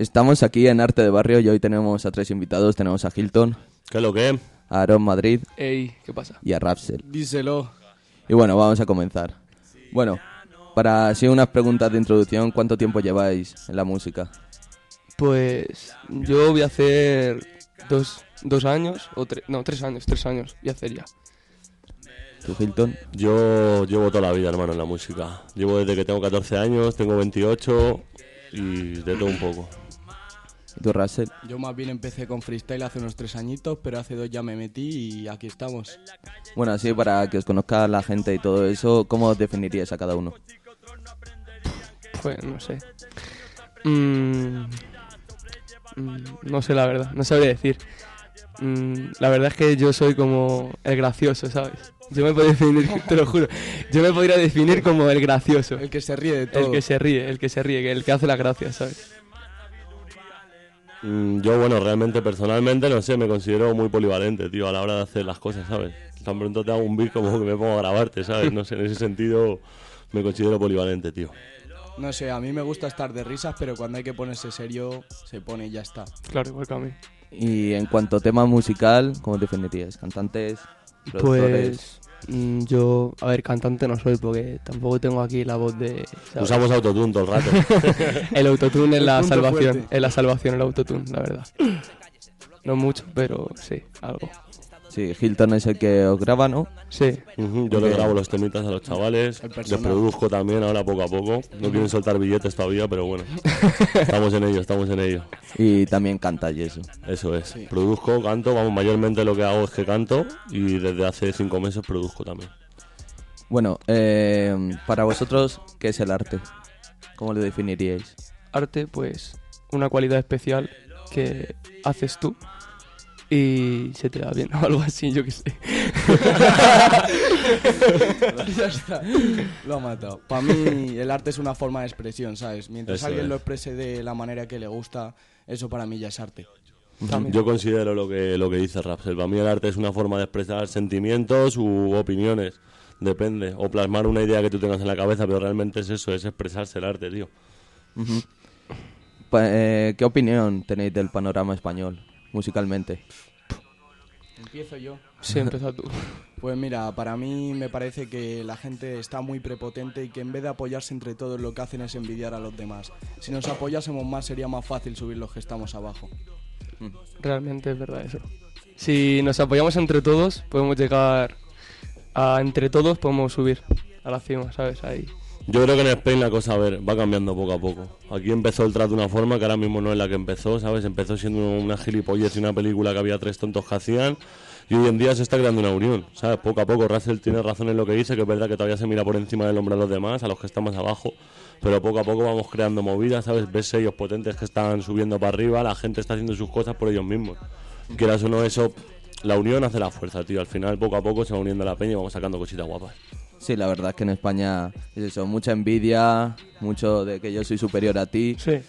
estamos aquí en Arte de Barrio y hoy tenemos a tres invitados. Tenemos a Hilton, ¿Qué es lo que a Aaron Madrid Ey, ¿qué pasa? y a Rapsel. Díselo. Y bueno, vamos a comenzar. Bueno, para así unas preguntas de introducción, ¿cuánto tiempo lleváis en la música? Pues yo voy a hacer dos, dos años, o tres, no, tres años, tres años voy a hacer ya. ¿Tú, Hilton? Yo llevo toda la vida, hermano, en la música. Llevo desde que tengo 14 años, tengo 28 y de todo un poco. Yo más bien empecé con freestyle hace unos tres añitos, pero hace dos ya me metí y aquí estamos. Bueno, así para que os conozca la gente y todo eso, ¿cómo os definiríais a cada uno? Pues no sé. Mm, mm, no sé la verdad, no sabría decir. Mm, la verdad es que yo soy como el gracioso, ¿sabes? Yo me podría definir, te lo juro, yo me podría definir como el gracioso. El que se ríe de todo. El que se ríe, el que se ríe, el que hace la gracia, ¿sabes? Mm, Yo, bueno, realmente, personalmente, no sé, me considero muy polivalente, tío, a la hora de hacer las cosas, ¿sabes? Tan pronto te hago un beat como que me pongo a grabarte, ¿sabes? No sé, en ese sentido me considero polivalente, tío. No sé, a mí me gusta estar de risas, pero cuando hay que ponerse serio, se pone y ya está. Claro, igual que a mí. Y en cuanto a tema musical, ¿cómo os definiríais? ¿Cantantes? ¿Productores? Pues yo, a ver, cantante no soy porque tampoco tengo aquí la voz de... ¿sabes? Usamos autotune todo el rato. El autotune es la salvación, es la salvación el autotune, la verdad. No mucho, pero sí, algo. Sí, Hilton es el que os graba, ¿no? Sí, Yo le grabo los temitas a los chavales, les produzco también ahora poco a poco. No quieren soltar billetes todavía, pero bueno, estamos en ello, estamos en ello. Y también canta y eso. Eso es. Sí. Produzco, canto, vamos, mayormente lo que hago es que canto y desde hace cinco meses produzco también. Bueno, eh, para vosotros, ¿qué es el arte? ¿Cómo lo definiríais? arte, pues una cualidad especial que haces tú y se te da bien o algo así, yo qué sé. ya está. Lo ha matado. Para mí, el arte es una forma de expresión, ¿sabes? Mientras Eso alguien es. lo exprese de la manera que le gusta, eso para mí ya es arte. También. Yo considero lo que, lo que dice Rapsel. Para mí el arte es una forma de expresar sentimientos u opiniones. Depende. O plasmar una idea que tú tengas en la cabeza, pero realmente es eso, es expresarse el arte, tío. Pa- eh, ¿Qué opinión tenéis del panorama español musicalmente? Empiezo yo. Sí, empieza tú. Pues mira, para mí me parece que la gente está muy prepotente y que en vez de apoyarse entre todos lo que hacen es envidiar a los demás. Si nos apoyásemos más sería más fácil subir los que estamos abajo. Realmente es verdad eso. Si nos apoyamos entre todos, podemos llegar a entre todos, podemos subir a la cima, ¿sabes? Ahí. Yo creo que en Spain la cosa, a ver, va cambiando poco a poco. Aquí empezó el trap de una forma que ahora mismo no es la que empezó, ¿sabes? Empezó siendo una gilipollez y una película que había tres tontos que hacían. Y hoy en día se está creando una unión, ¿sabes? Poco a poco Russell tiene razón en lo que dice, que es verdad que todavía se mira por encima del hombro a los demás, a los que están más abajo. Pero poco a poco vamos creando movidas, ¿sabes? Ves sellos potentes que están subiendo para arriba, la gente está haciendo sus cosas por ellos mismos. Quieras o no, eso, la unión hace la fuerza, tío. Al final, poco a poco se va uniendo la peña y vamos sacando cositas guapas. Sí, la verdad es que en España es eso, mucha envidia, mucho de que yo soy superior a ti. Sí.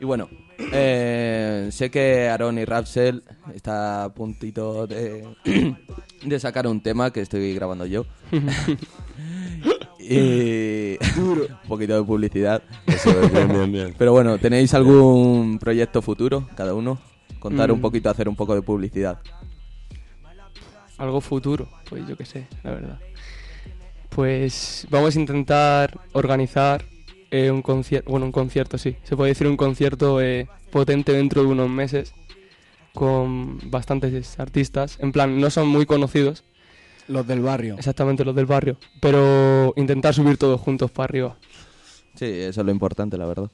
Y bueno, eh, sé que Aaron y Rapsel está a puntito de, de sacar un tema que estoy grabando yo. y un poquito de publicidad. Eso es, bien, bien, bien. Pero bueno, ¿tenéis algún proyecto futuro, cada uno? Contar un Mm. poquito, hacer un poco de publicidad. Algo futuro, pues yo qué sé, la verdad. Pues vamos a intentar organizar eh, un concierto, bueno, un concierto, sí, se puede decir un concierto eh, potente dentro de unos meses con bastantes artistas. En plan, no son muy conocidos, Los del barrio. exactamente los del barrio, pero intentar subir todos juntos para arriba. Sí, eso es lo importante, la verdad.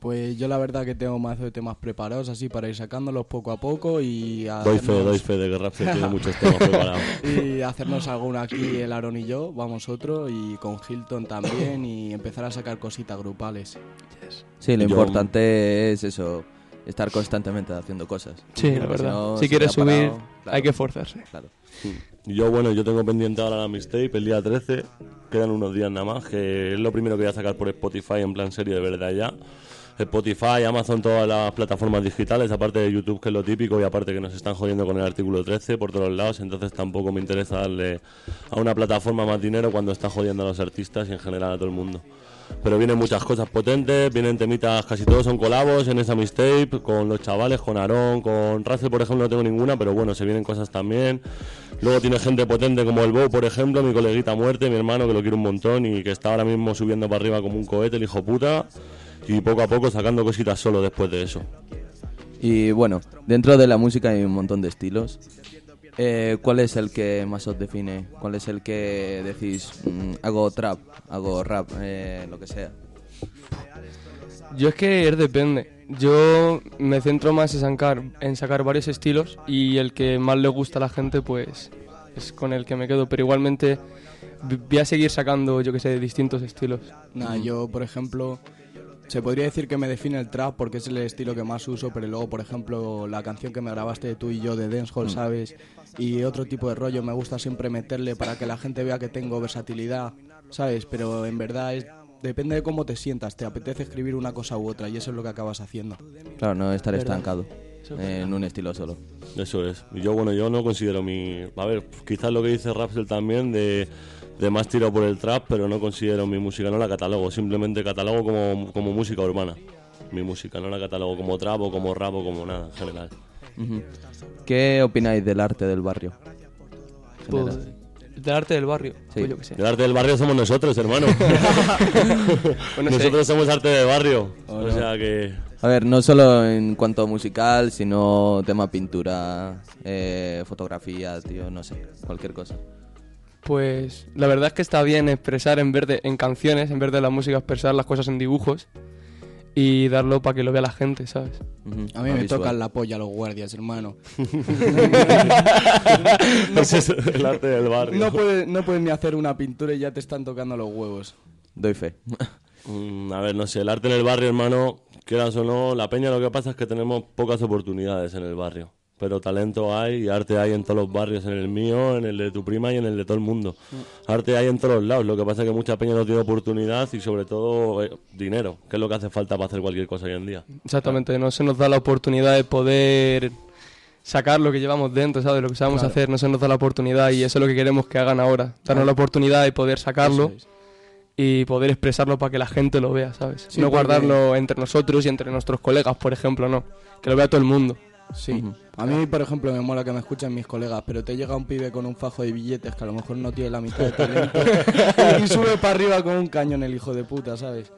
Pues yo la verdad que tengo mazo de temas preparados así para ir sacándolos poco a poco y Doy fe, hacernos- doy fe de que Rapsel tiene muchos temas preparados. y hacernos alguno aquí el Aaron y yo, vamos otro y con Hilton también y empezar a sacar cositas grupales. Sí, lo Yo- importante es eso, estar constantemente haciendo cosas. Sí, la verdad. no si quieres subir, parado, claro, hay que esforzarse. Claro. Y Yo, bueno, yo tengo pendiente ahora la mixtape el día 13. Quedan unos días nada más, que es lo primero que voy a sacar por Spotify en plan serio de verdad ya. Spotify, Amazon, todas las plataformas digitales, aparte de YouTube, que es lo típico, y aparte que nos están jodiendo con el artículo 13 por todos lados, entonces tampoco me interesa darle a una plataforma más dinero cuando está jodiendo a los artistas y en general a todo el mundo. Pero vienen muchas cosas potentes, vienen temitas, casi todos son colabos en esa mixtape, con los chavales, con Aarón, con Race, por ejemplo, no tengo ninguna, pero bueno, se vienen cosas también. Luego tiene gente potente como el Bow, por ejemplo, mi coleguita muerte, mi hermano, que lo quiero un montón y que está ahora mismo subiendo para arriba como un cohete, el hijo puta, y poco a poco sacando cositas solo después de eso. Y bueno, dentro de la música hay un montón de estilos. Eh, ¿Cuál es el que más os define? ¿Cuál es el que decís, mm, hago trap, hago rap, eh, lo que sea? Yo es que es depende. Yo me centro más en sacar, en sacar varios estilos y el que más le gusta a la gente pues es con el que me quedo. Pero igualmente voy a seguir sacando, yo que sé, distintos estilos. Nada, yo, por ejemplo, se podría decir que me define el trap porque es el estilo que más uso, pero luego, por ejemplo, la canción que me grabaste tú y yo de Dancehall, ¿sabes? Y otro tipo de rollo, me gusta siempre meterle para que la gente vea que tengo versatilidad, ¿sabes? Pero en verdad es, depende de cómo te sientas, te apetece escribir una cosa u otra y eso es lo que acabas haciendo. Claro, no estar ¿Verdad? estancado en un estilo solo. Eso es. Y yo, bueno, yo no considero mi... A ver, quizás lo que dice Rapsel también de, de más tiro por el trap, pero no considero mi música, no la catalogo. Simplemente catalogo como, como música urbana. Mi música, no la catalogo como trap o como rap o como nada en general. ¿Qué opináis del arte del barrio? Pues, del arte del barrio, Sí. pues yo que sé. El arte del barrio somos nosotros, hermano. Bueno, sí. nosotros somos arte de barrio. Oh, o no. sea que... A ver, no solo en cuanto a musical, sino tema pintura, eh, fotografía, tío, no sé, cualquier cosa. Pues la verdad es que está bien expresar en vez de en canciones, en vez de la música, expresar las cosas en dibujos y darlo para que lo vea la gente, ¿sabes? A mí me visual. tocan la polla los guardias, hermano. Ese es el arte del barrio. No puedes, no puedes ni hacer una pintura y ya te están tocando los huevos. Doy fe. Mm, a ver, no sé, el arte en el barrio, hermano, quieras o no, la peña lo que pasa es que tenemos pocas oportunidades en el barrio. Pero talento hay y arte hay en todos los barrios, en el mío, en el de tu prima y en el de todo el mundo. Arte hay en todos los lados, lo que pasa es que mucha peña no tiene oportunidad y sobre todo eh, dinero, que es lo que hace falta para hacer cualquier cosa hoy en día. Exactamente, no se nos da la oportunidad de poder sacar lo que llevamos dentro, ¿sabes? Lo que sabemos hacer, no se nos da la oportunidad y eso es lo que queremos que hagan ahora. Darnos la oportunidad de poder sacarlo es. y poder expresarlo para que la gente lo vea, ¿sabes? Sí, no porque- guardarlo entre nosotros y entre nuestros colegas, por ejemplo, no. Que lo vea todo el mundo. Sí. A mí, por ejemplo, me mola que me escuchen mis colegas, pero te llega un pibe con un fajo de billetes que a lo mejor no tiene la mitad de talento y sube para arriba con un cañón el hijo de puta, ¿sabes?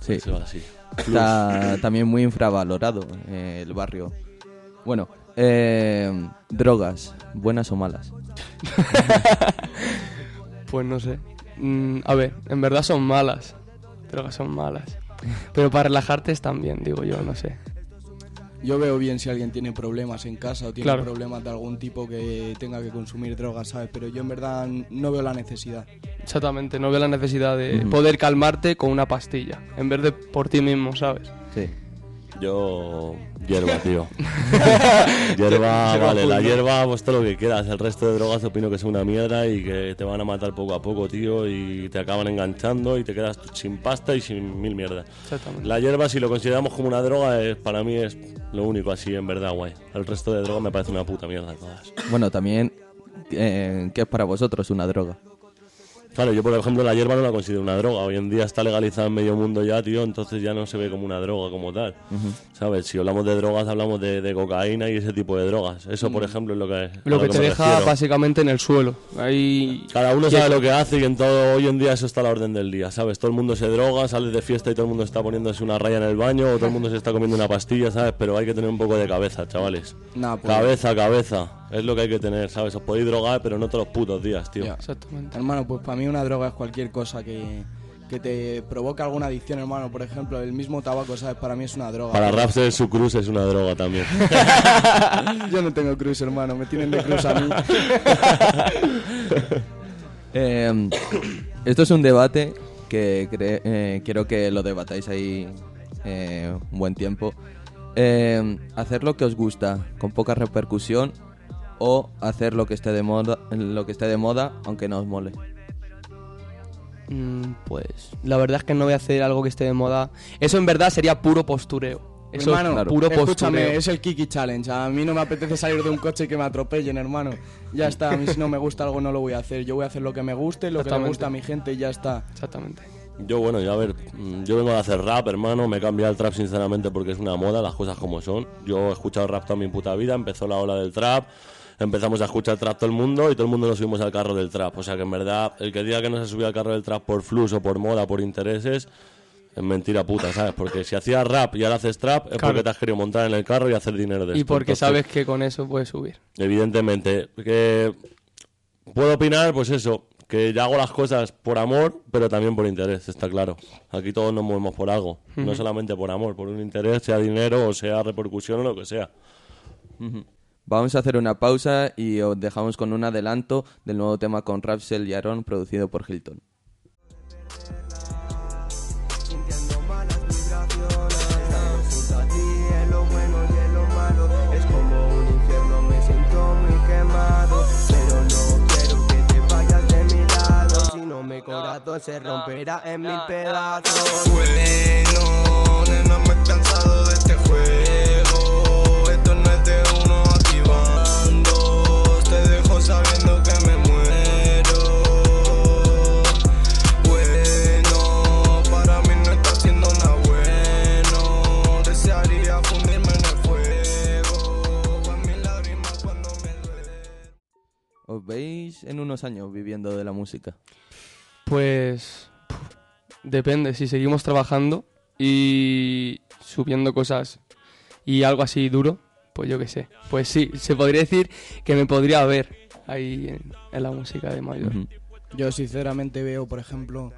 Sí, Eso es así. está también muy infravalorado eh, el barrio. Bueno, eh, drogas, buenas o malas. Pues no sé. Mm, a ver, en verdad son malas. Drogas son malas. Pero para relajarte están bien, digo yo, no sé. Yo veo bien si alguien tiene problemas en casa o tiene Claro. problemas de algún tipo que tenga que consumir drogas, ¿sabes? Pero yo en verdad no veo la necesidad. Exactamente, no veo la necesidad de poder calmarte con una pastilla, en vez de por ti mismo, ¿sabes? Sí. Yo, hierba, tío. hierba, vale, la hierba, pues todo lo que quieras. El resto de drogas opino que es una mierda y que te van a matar poco a poco, tío, y te acaban enganchando y te quedas sin pasta y sin mil mierdas. Exactamente. La hierba, si lo consideramos como una droga, es, para mí es lo único así, en verdad, guay. El resto de drogas me parece una puta mierda todas. Bueno, también, eh, ¿qué es para vosotros una droga? Claro, yo por ejemplo la hierba no la considero una droga. Hoy en día está legalizada en medio mundo ya, tío, entonces ya no se ve como una droga como tal. ¿Sabes? Si hablamos de drogas, hablamos de, de cocaína y ese tipo de drogas. Eso, por ejemplo, es lo que... a Lo que te deja refiero. básicamente en el suelo. Ahí Cada uno sabe lo que hace y en todo hoy en día eso está a la orden del día, ¿sabes? Todo el mundo se droga, sales de fiesta y todo el mundo está poniéndose una raya en el baño o todo el mundo se está comiendo una pastilla, ¿sabes? Pero hay que tener un poco de cabeza, chavales. Nah, pues, Cabeza, cabeza. Es lo que hay que tener, ¿sabes? Os podéis drogar, pero no todos los putos días, tío. Ya. Exactamente. Hermano, pues para mí una droga es cualquier cosa que, que te provoque alguna adicción, hermano. Por ejemplo, el mismo tabaco, ¿sabes? Para mí es una droga. Para Rapser su cruz es una droga también. Yo no tengo cruz, hermano. Me tienen de cruz a mí. Eh, esto es un debate que cre- eh, quiero que lo debatáis ahí eh, un buen tiempo. Eh, hacer lo que os gusta con poca repercusión o hacer lo que esté de moda, lo que esté de moda aunque no os mole. Mm, pues la verdad es que no voy a hacer algo que esté de moda. Eso en verdad sería puro postureo. Eso hermano, es puro escúchame, postureo. es el Kiki Challenge. A mí no me apetece salir de un coche y que me atropellen, hermano. Ya está, a mí si no me gusta algo no lo voy a hacer. Yo voy a hacer lo que me guste, lo que Exactamente. gusta a mi gente y ya está. Exactamente. Yo, bueno, ya a ver, mm, yo vengo de hacer rap, hermano, me he cambiado el trap sinceramente porque es una moda, las cosas como son. Yo he escuchado rap toda mi puta vida, empezó la ola del trap, empezamos a escuchar trap todo el mundo y todo el mundo nos subimos al carro del trap. O sea que en verdad, el que diga que no se subió al carro del trap por flux o por moda, por intereses, es mentira puta, ¿sabes? Porque si hacías rap y ahora haces trap, es Claro. porque te has querido montar en el carro y hacer dinero de Y esto. porque Entonces, sabes que con eso puedes subir. Evidentemente, que puedo opinar, pues eso, que ya hago las cosas por amor, pero también por interés, está claro. Aquí todos nos movemos por algo, no solamente por amor, por un interés, sea dinero o sea repercusión o lo que sea. Vamos a hacer una pausa y os dejamos con un adelanto del nuevo tema con Rapsel y Aaron producido por Hilton. sintiendo malas vibraciones Estando junto a ti en lo bueno y en lo malo Es como un infierno, me siento muy quemado Pero no quiero que te vayas de mi lado Si no mi corazón se romperá en mil pedazos Bueno, nena, me he cansado de este juego. Unos años viviendo de la música? Pues depende, si seguimos trabajando y subiendo cosas y algo así duro, pues yo qué sé. Pues sí, se podría decir que me podría ver ahí en, en la música de mayor. Yo sinceramente veo, por ejemplo,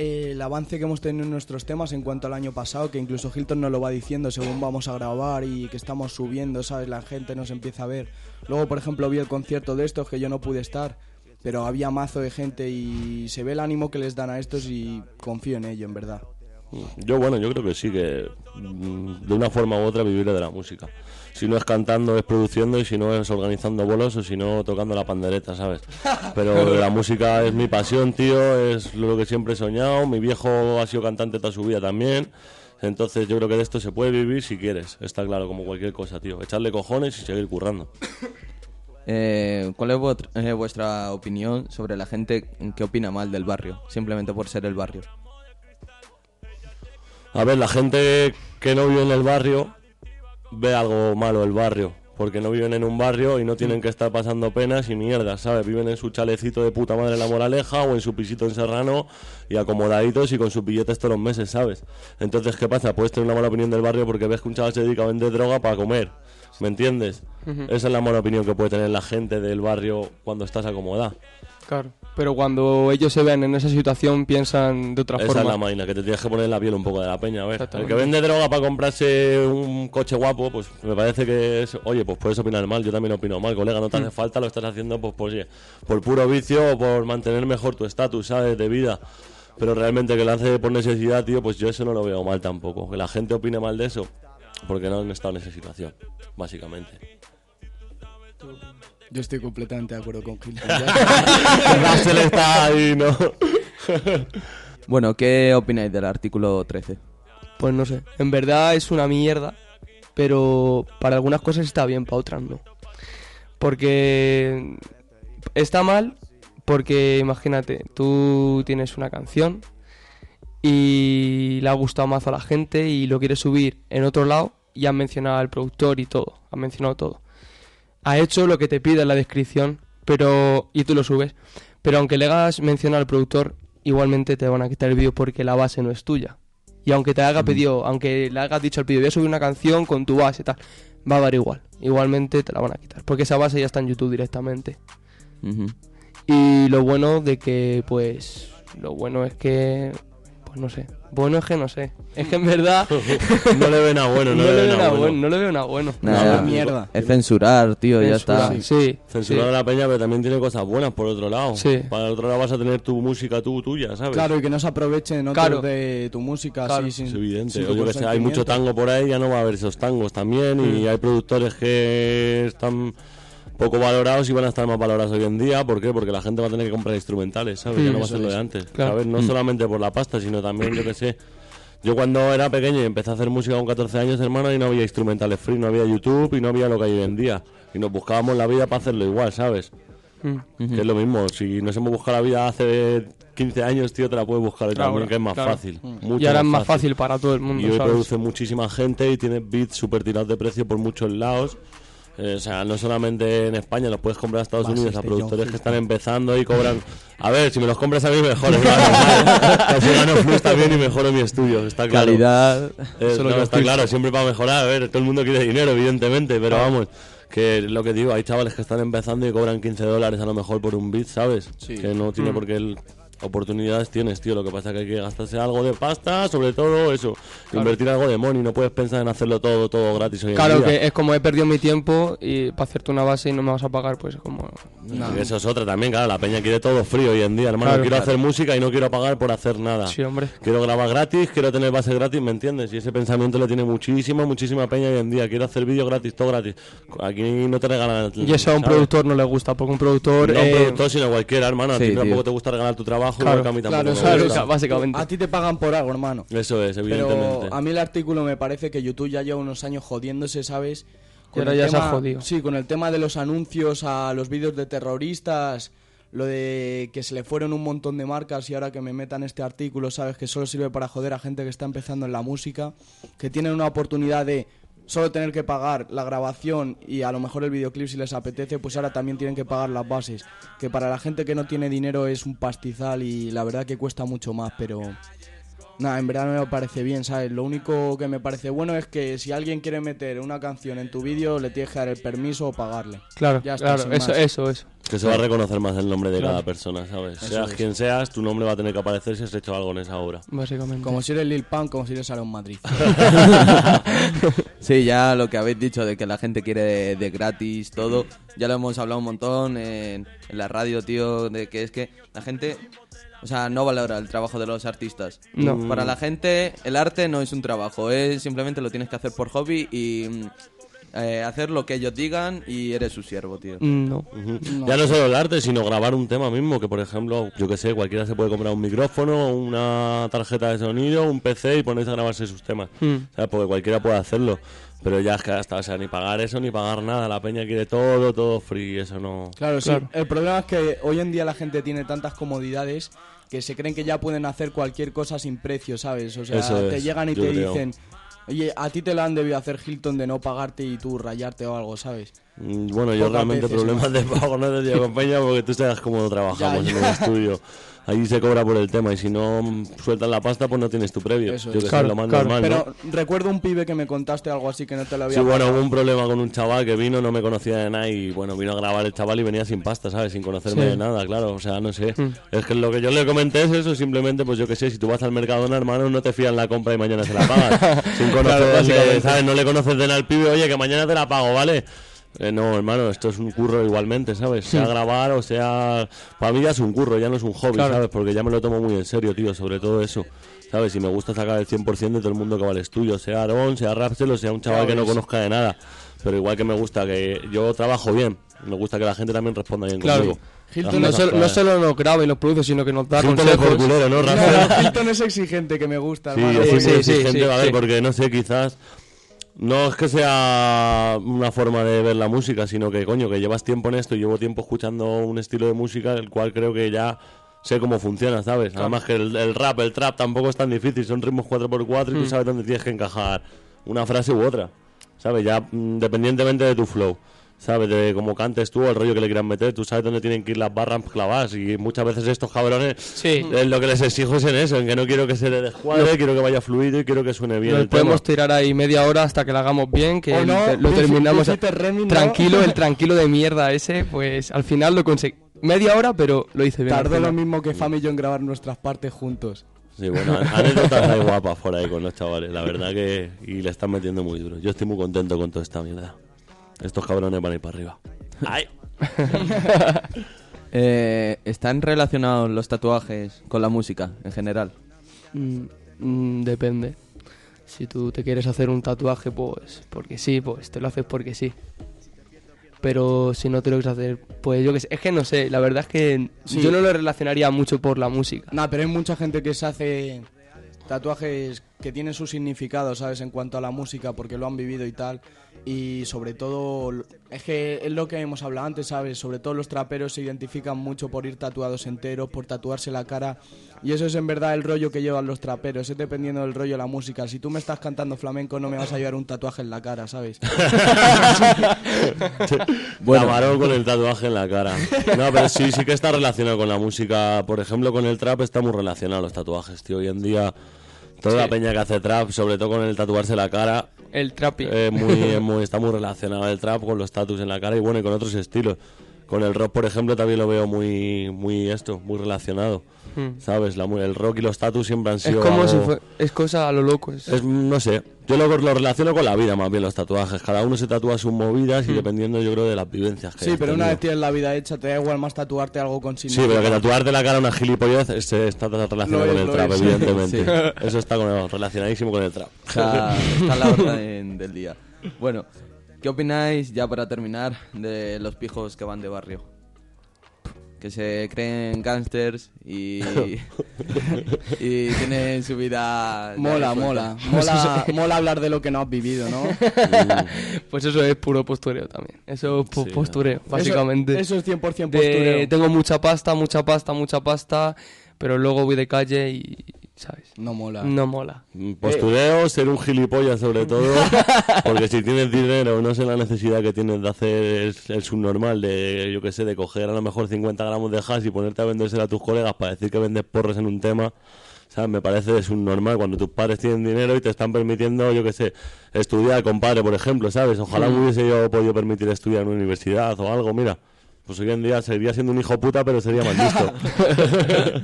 eh, el avance que hemos tenido en nuestros temas en cuanto al año pasado, que incluso Hilton nos lo va diciendo según vamos a grabar y que estamos subiendo, ¿sabes? La gente nos empieza a ver. Luego, por ejemplo, vi el concierto de estos que yo no pude estar, pero había mazo de gente y se ve el ánimo que les dan a estos y confío en ello, en verdad. Yo, bueno, yo creo que sí, que mm, de una forma u otra viviré de la música. Si no es cantando, es produciendo, y si no es organizando bolos, o si no tocando la pandereta, ¿sabes? Pero la música es mi pasión, tío, es lo que siempre he soñado. Mi viejo ha sido cantante toda su vida también. Entonces yo creo que de esto se puede vivir si quieres, está claro, como cualquier cosa, tío. Echarle cojones y seguir currando. Eh, ¿Cuál es eh, vuestra opinión sobre la gente que opina mal del barrio? Simplemente por ser el barrio. A ver, la gente que no vive en el barrio ve algo malo el barrio. Porque no viven en un barrio y no tienen que estar pasando penas y mierdas, ¿sabes? Viven en su chalecito de puta madre en la moraleja o en su pisito en Serrano y acomodaditos y con sus billetes todos los meses, ¿sabes? Entonces, ¿qué pasa? Puedes tener una mala opinión del barrio porque ves que un chaval se dedica a vender droga para comer. ¿Me entiendes? Esa es la mala opinión que puede tener la gente del barrio cuando estás acomodada. Claro. Pero cuando ellos se ven en esa situación piensan de otra Esa forma. es la máquina, que te tienes que poner en la piel un poco de la peña. A ver, el que vende droga para comprarse un coche guapo, pues me parece que es. Oye, pues puedes opinar mal, yo también opino mal, colega, no te Mm. hace falta, lo estás haciendo pues, pues oye, por puro vicio o por mantener mejor tu estatus, ¿sabes? De vida. Pero realmente que lo hace por necesidad, tío, pues yo eso no lo veo mal tampoco. Que la gente opine mal de eso, porque no han estado en esa situación, básicamente. Yo estoy completamente de acuerdo con Hilton. Russell está ahí, ¿no? Bueno, ¿qué opináis del artículo 13? Pues no sé. En verdad es una mierda, pero para algunas cosas está bien, para otras no. Porque está mal, porque imagínate, tú tienes una canción y le ha gustado mazo a la gente y lo quieres subir en otro lado y has mencionado al productor y todo, has mencionado todo. Ha hecho lo que te pide en la descripción, pero y tú lo subes. Pero aunque le hagas mención al productor, igualmente te van a quitar el vídeo porque la base no es tuya. Y aunque te haga pedido, aunque le hagas dicho al pedido, voy a subir una canción con tu base y tal, va a dar igual. Igualmente te la van a quitar. Porque esa base ya está en YouTube directamente. Y lo bueno de que, pues, lo bueno es que, pues no sé. Bueno es que no sé. Es que en verdad no le ven a bueno, no, no, le le ven veo a nada bueno. bueno. No le veo nada bueno. Nada, no, mierda. Es censurar, tío, ya está. Censura, Sí. Censurar sí. a la peña, pero también tiene cosas buenas por otro lado. Sí. Para el otro lado vas a tener tu música tú, tuya, ¿sabes? Claro, y que no se aprovechen otros Claro. de tu música Claro. así sin, Es evidente. sin que hay mucho tango por ahí, ya no va a haber esos tangos también. Y hay productores que están poco valorados y van a estar más valorados hoy en día. ¿Por qué? Porque la gente va a tener que comprar instrumentales, ¿sabes? ya no va a ser lo de antes, claro. ¿sabes? No solamente por la pasta, sino también, yo que sé. Yo cuando era pequeño y empecé a hacer música con 14 años, hermano, y no había instrumentales free, no había YouTube y no había lo que hay hoy en día. Y nos buscábamos la vida para hacerlo igual, ¿sabes? Mm. Que es lo mismo, si nos hemos buscado la vida hace 15 años, tío, te la puedes buscar Claro, también, que es más claro. fácil. mucho Y ahora es más fácil para todo el mundo, Y hoy ¿sabes? produce muchísima gente y tiene beats súper tirados de precio por muchos lados. Eh, o sea, no solamente en España, los puedes comprar a Estados Vas Unidos a productores John que están empezando y cobran. A ver, si me los compras a mí, mejor. gano flux también y mejoro mi estudio, está claro. Calidad. Eh, no, está claro, siempre para mejorar. A ver, todo el mundo quiere dinero, evidentemente, pero vamos, que lo que digo, hay chavales que están empezando y cobran 15 dólares a lo mejor por un beat, ¿sabes? Que no Mm. tiene por qué el- oportunidades tienes, tío. Lo que pasa es que hay que gastarse algo de pasta, sobre todo eso. Invertir algo de money, no puedes pensar en hacerlo todo, todo gratis hoy en Claro, día. que es como he perdido mi tiempo y para hacerte una base y no me vas a pagar, pues como... Porque Eso es otra también, claro. La peña quiere todo frío hoy en día, hermano. Claro, quiero claro. hacer música y no quiero pagar por hacer nada. Sí, hombre. Quiero grabar gratis, quiero tener base gratis, ¿me entiendes? Y ese pensamiento le tiene muchísima, muchísima peña hoy en día. Quiero hacer vídeo gratis, todo gratis. Aquí no te regalan. Y eso a un ¿sabes? productor no le gusta, porque un productor... No a un eh, productor, sino a cualquiera, hermano. A Sí, ti tío. tampoco te gusta regalar tu trabajo, Claro, que a mí tampoco claro, me claro, gusta. o sea, básicamente. A ti te pagan por algo, hermano. Eso es, evidentemente. Pero a mí el artículo me parece que YouTube ya lleva unos años jodiéndose, ¿sabes? Ahora el ya se ha jodido. Sí, con el tema de los anuncios a los vídeos de terroristas, lo de que se le fueron un montón de marcas y ahora que me metan este artículo, ¿sabes? Que solo sirve para joder a gente que está empezando en la música, que tienen una oportunidad de solo tener que pagar la grabación y a lo mejor el videoclip si les apetece, pues ahora también tienen que pagar las bases. Que para la gente que no tiene dinero es un pastizal y la verdad que cuesta mucho más, pero... Nada, en verdad no me parece bien, ¿sabes? Lo único que me parece bueno es que si alguien quiere meter una canción en tu vídeo, le tienes que dar el permiso o pagarle. Claro, Ya está, claro, eso, eso, eso. Que se va a reconocer más el nombre de Claro. cada persona, ¿sabes? Eso seas es. quien seas, tu nombre va a tener que aparecer si has hecho algo en esa obra. Básicamente. Como si eres Lil Pump, como si eres Aaron Madrid. Sí, ya lo que habéis dicho de que la gente quiere de, de gratis todo, ya lo hemos hablado un montón en, en la radio, tío, de que es que la gente, o sea, no valora el trabajo de los artistas. No. Para la gente el arte no es un trabajo, es simplemente lo tienes que hacer por hobby y mm, eh, hacer lo que ellos digan y eres su siervo, tío. Mm, No. Ya no solo el arte, sino grabar un tema mismo, que por ejemplo, yo que sé, cualquiera se puede comprar un micrófono, una tarjeta de sonido, un PC y ponerse a grabarse sus temas. Mm. ¿Sabes? Porque cualquiera puede hacerlo. Pero ya es que hasta, o sea, ni pagar eso, ni pagar nada. La peña quiere todo, todo free, eso no... Claro, sí. Claro. El problema es que hoy en día la gente tiene tantas comodidades que se creen que ya pueden hacer cualquier cosa sin precio, ¿sabes? O sea, Eso te es, llegan y yo te creo. dicen, oye, a ti te lo han debido hacer Hilton de no pagarte y tú rayarte o algo, ¿sabes? Mm, Bueno, yo realmente veces, problemas de pago no te digo, compañía, porque tú sabes cómo trabajamos Ya, en el estudio. Ahí se cobra por el tema y si no sueltas la pasta, pues no tienes tu previo. Eso yo es. que sé, Claro, lo más claro. normal, ¿no? Pero recuerdo un pibe que me contaste algo así que no te lo había Sí, bueno, hubo un problema con un chaval que vino, no me conocía de nada y bueno, vino a grabar el chaval y venía sin pasta, ¿sabes? Sin conocerme Sí. de nada, claro, o sea, no sé. Mm. Es que lo que yo le comenté es eso, simplemente, pues yo que sé, si tú vas al Mercadona, hermano, no te fías la compra y mañana se la pagas. sin conocerle, básicamente. ¿sabes? No le conoces de nada al pibe, oye, que mañana te la pago, ¿vale? Eh, no, hermano, esto es un curro igualmente, ¿sabes? Sea grabar o sea... Para mí ya es un curro, ya no es un hobby, Claro. ¿sabes? Porque ya me lo tomo muy en serio, tío, sobre todo eso. ¿Sabes? Y me gusta sacar el 100% de todo el mundo que va al estudio, sea Aaron, sea Rapsel o sea un chaval que no conozca de nada. Pero igual que me gusta que yo trabajo bien, me gusta que la gente también responda bien Claro. conmigo. Hilton No, solo, no solo nos graba y nos produce, sino que nos da. Hilton es por consejos. culero, ¿no? Hilton es exigente, que me gusta, Sí, hermano. sí, muy sí, exigente, sí, a ver, sí. porque no sé, quizás no es que sea una forma de ver la música, sino que, coño, que llevas tiempo en esto y llevo tiempo escuchando un estilo de música el cual creo que ya sé cómo funciona, ¿sabes? Además que el, el rap, el trap tampoco es tan difícil, son ritmos 4x4 y tú sabes dónde tienes que encajar una frase u otra, ¿sabes? Ya mm, independientemente de tu flow. ¿Sabes? De cómo cantes tú, el rollo que le quieran meter, tú sabes dónde tienen que ir las barras clavadas. Y muchas veces estos cabrones, Sí. eh, lo que les exijo es en eso, en que no quiero que se le descuadre, quiero que vaya fluido y quiero que suene bien. Nos el tema. podemos tirar ahí media hora hasta que lo hagamos bien, que no, el- lo terminamos ¿no? tranquilo, el tranquilo de mierda ese, pues al final lo conseguí. Media hora, pero lo hice bien. Tardó lo mismo que Fami y yo en grabar nuestras partes juntos. Sí, bueno, an- anécdotas hay guapas por ahí con los chavales, la verdad que. Y le están metiendo muy duro. Yo estoy muy contento con toda esta mierda. Estos cabrones van a ir para arriba. ¡Ay! Eh, ¿Están relacionados los tatuajes con la música en general? Mm, mm, depende. Si tú te quieres hacer un tatuaje, pues porque sí, pues te lo haces porque sí. Pero si no te lo quieres hacer, pues yo que sé. Es que no sé, la verdad es que Sí. yo no lo relacionaría mucho por la música. Nah, pero hay mucha gente que se hace tatuajes que tienen su significado, ¿sabes? En cuanto a la música, porque lo han vivido y tal. Y sobre todo, es que es lo que hemos hablado antes, ¿sabes? Sobre todo los traperos se identifican mucho por ir tatuados enteros, por tatuarse la cara. Y eso es en verdad el rollo que llevan los traperos, es dependiendo del rollo de la música. Si tú me estás cantando flamenco, no me vas a llevar un tatuaje en la cara, ¿sabes? Bueno. Camarón con el tatuaje en la cara. No, pero sí, sí que está relacionado con la música. Por ejemplo, con el trap está muy relacionado los tatuajes, tío. Hoy en día, toda la peña que hace trap, sobre todo con el tatuarse la cara, El trapping. eh, muy, es muy- está muy relacionado el trap con los tatus en la cara y bueno, y con otros estilos. Con el rock, por ejemplo, también lo veo muy, muy esto, muy relacionado. Hmm. ¿Sabes? La el rock y los tatus siempre han Es sido. como algo- si fue, es cosa a lo loco. es- es, no sé, yo lo, lo relaciono con la vida más bien los tatuajes. Cada uno se tatúa sus movidas y dependiendo yo creo de las vivencias que Sí, pero una vez tienes la vida hecha, te da igual más tatuarte algo con Sí, pero que tatuarte la cara una gilipollez es- está relacionado con es, el trap, es. evidentemente. Eso está con- relacionadísimo con el trap. Está, está a la orden del día. Bueno, ¿qué opináis, ya para terminar, de los pijos que van de barrio? Que se creen gángsters y, y tienen su vida... Mola, mola, mola, mola hablar de lo que no has vivido, ¿no? Pues eso es puro postureo también. Eso es Sí. postureo, básicamente. Eso, eso es 100% De- postureo. tengo mucha pasta, mucha pasta, mucha pasta, pero luego voy de calle y, ¿sabes? No mola. No mola. Mm, Postureo, ser un gilipollas sobre todo, porque si tienes dinero, no sé la necesidad que tienes de hacer el, el subnormal, de, yo que sé, de coger a lo mejor 50 gramos de hash y ponerte a vendérselo a tus colegas para decir que vendes porros en un tema. ¿Sabes? Me parece subnormal cuando tus padres tienen dinero y te están permitiendo, yo que sé, estudiar, compadre, por ejemplo, ¿sabes? Ojalá me hubiese yo podido permitir estudiar en una universidad o algo, mira. Pues hoy en día seguiría siendo un hijo puta, pero sería más listo.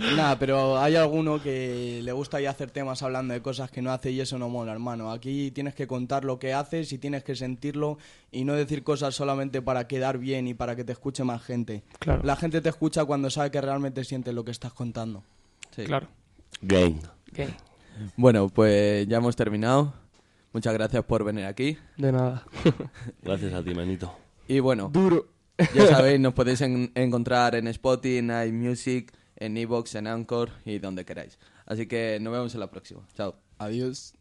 Nada, pero hay alguno que le gusta ya hacer temas hablando de cosas que no hace y eso no mola, hermano. Aquí tienes que contar lo que haces y tienes que sentirlo y no decir cosas solamente para quedar bien y para que te escuche más gente. Claro. La gente te escucha cuando sabe que realmente sientes lo que estás contando. Sí. Claro. Gang. Ok. Bueno, pues ya hemos terminado. Muchas gracias por venir aquí. De nada. Gracias a ti, manito. Y bueno, ya sabéis, nos podéis en- encontrar en Spotify, en iMusic, en Evox, en Anchor y donde queráis. Así que nos vemos en la próxima. Chao. Adiós.